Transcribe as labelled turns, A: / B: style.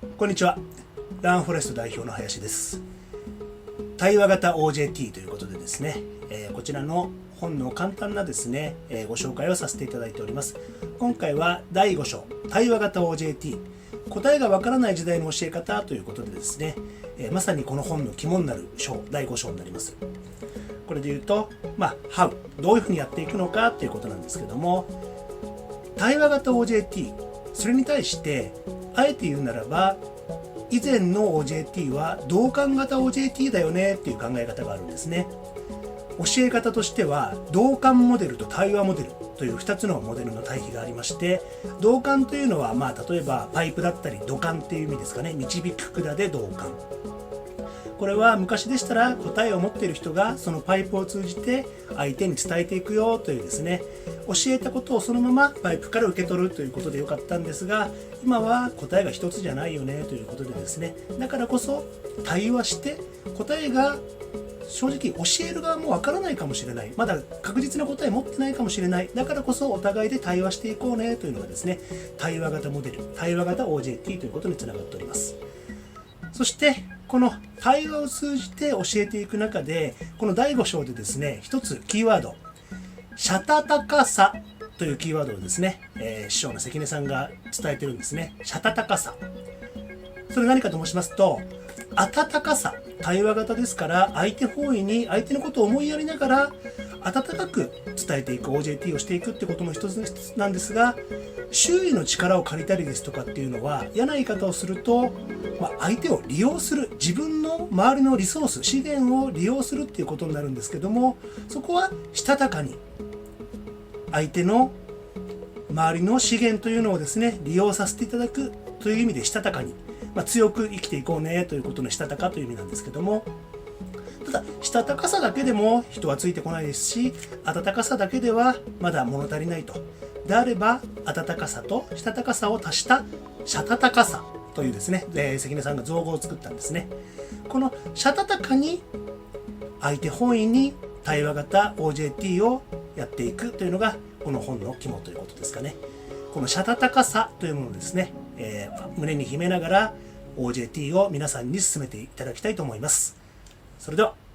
A: こんにちは。ランフォレスト代表の林です。対話型 OJT ということでですね、えーこちらの本の簡単なですね、えーご紹介をさせていただいております。今回は第5章対話型 OJT 答えがわからない時代の教え方ということでですね、えーまさにこの本の肝になる章第5章になります。これで言うとまあ How どういうふうにやっていくのかということなんですけども対話型 OJT それに対してあえて言うならば以前の OJT は同感型 OJT だよねっていう考え方があるんですね。教え方としては同感モデルと対話モデルという2つのモデルの対比がありまして同感というのはまあ例えばパイプだったり土管っていう意味ですかね。導く管で同感。これは昔でしたら答えを持っている人がそのパイプを通じて相手に伝えていくよというですね教えたことをそのままパイプから受け取るということでよかったんですが今は答えが一つじゃないよねということでですねだからこそ対話して答えが正直教える側もわからないかもしれない。まだ確実な答え持ってないかもしれない。だからこそお互いで対話していこうねというのがですね対話型モデル対話型 OJT ということにつながっております。そしてこの対話を通じて教えていく中でこの第5章でですね一つキーワード「シャタタカさ」というキーワードをですね、えー師匠の関根さんが伝えてるんですね「シャタタカさ」それ何かと申しますと温かさ対話型ですから相手本位に相手のことを思いやりながら温かく伝えていく OJT をしていくってことも一つなんですが周囲の力を借りたりですとかっていうのは嫌な言い方をすると、まあ、相手を利用する自分の周りのリソース資源を利用するっていうことになるんですけどもそこはしたたかに相手の周りの資源というのをですね利用させていただくという意味でしたたかに、まあ、強く生きていこうねということのしたたかという意味なんですけども。ただしたたかさだけでも人はついてこないですし温かさだけではまだ物足りないと。であれば温かさとしたたかさを足したしゃたたかさというですね、えー関根さんが造語を作ったんですね。このしゃたたかに相手本位に対話型 OJT をやっていくというのがこの本の肝ということですかね。このしたたかさというものですね、えー胸に秘めながら OJT を皆さんに進めていただきたいと思います。それでは。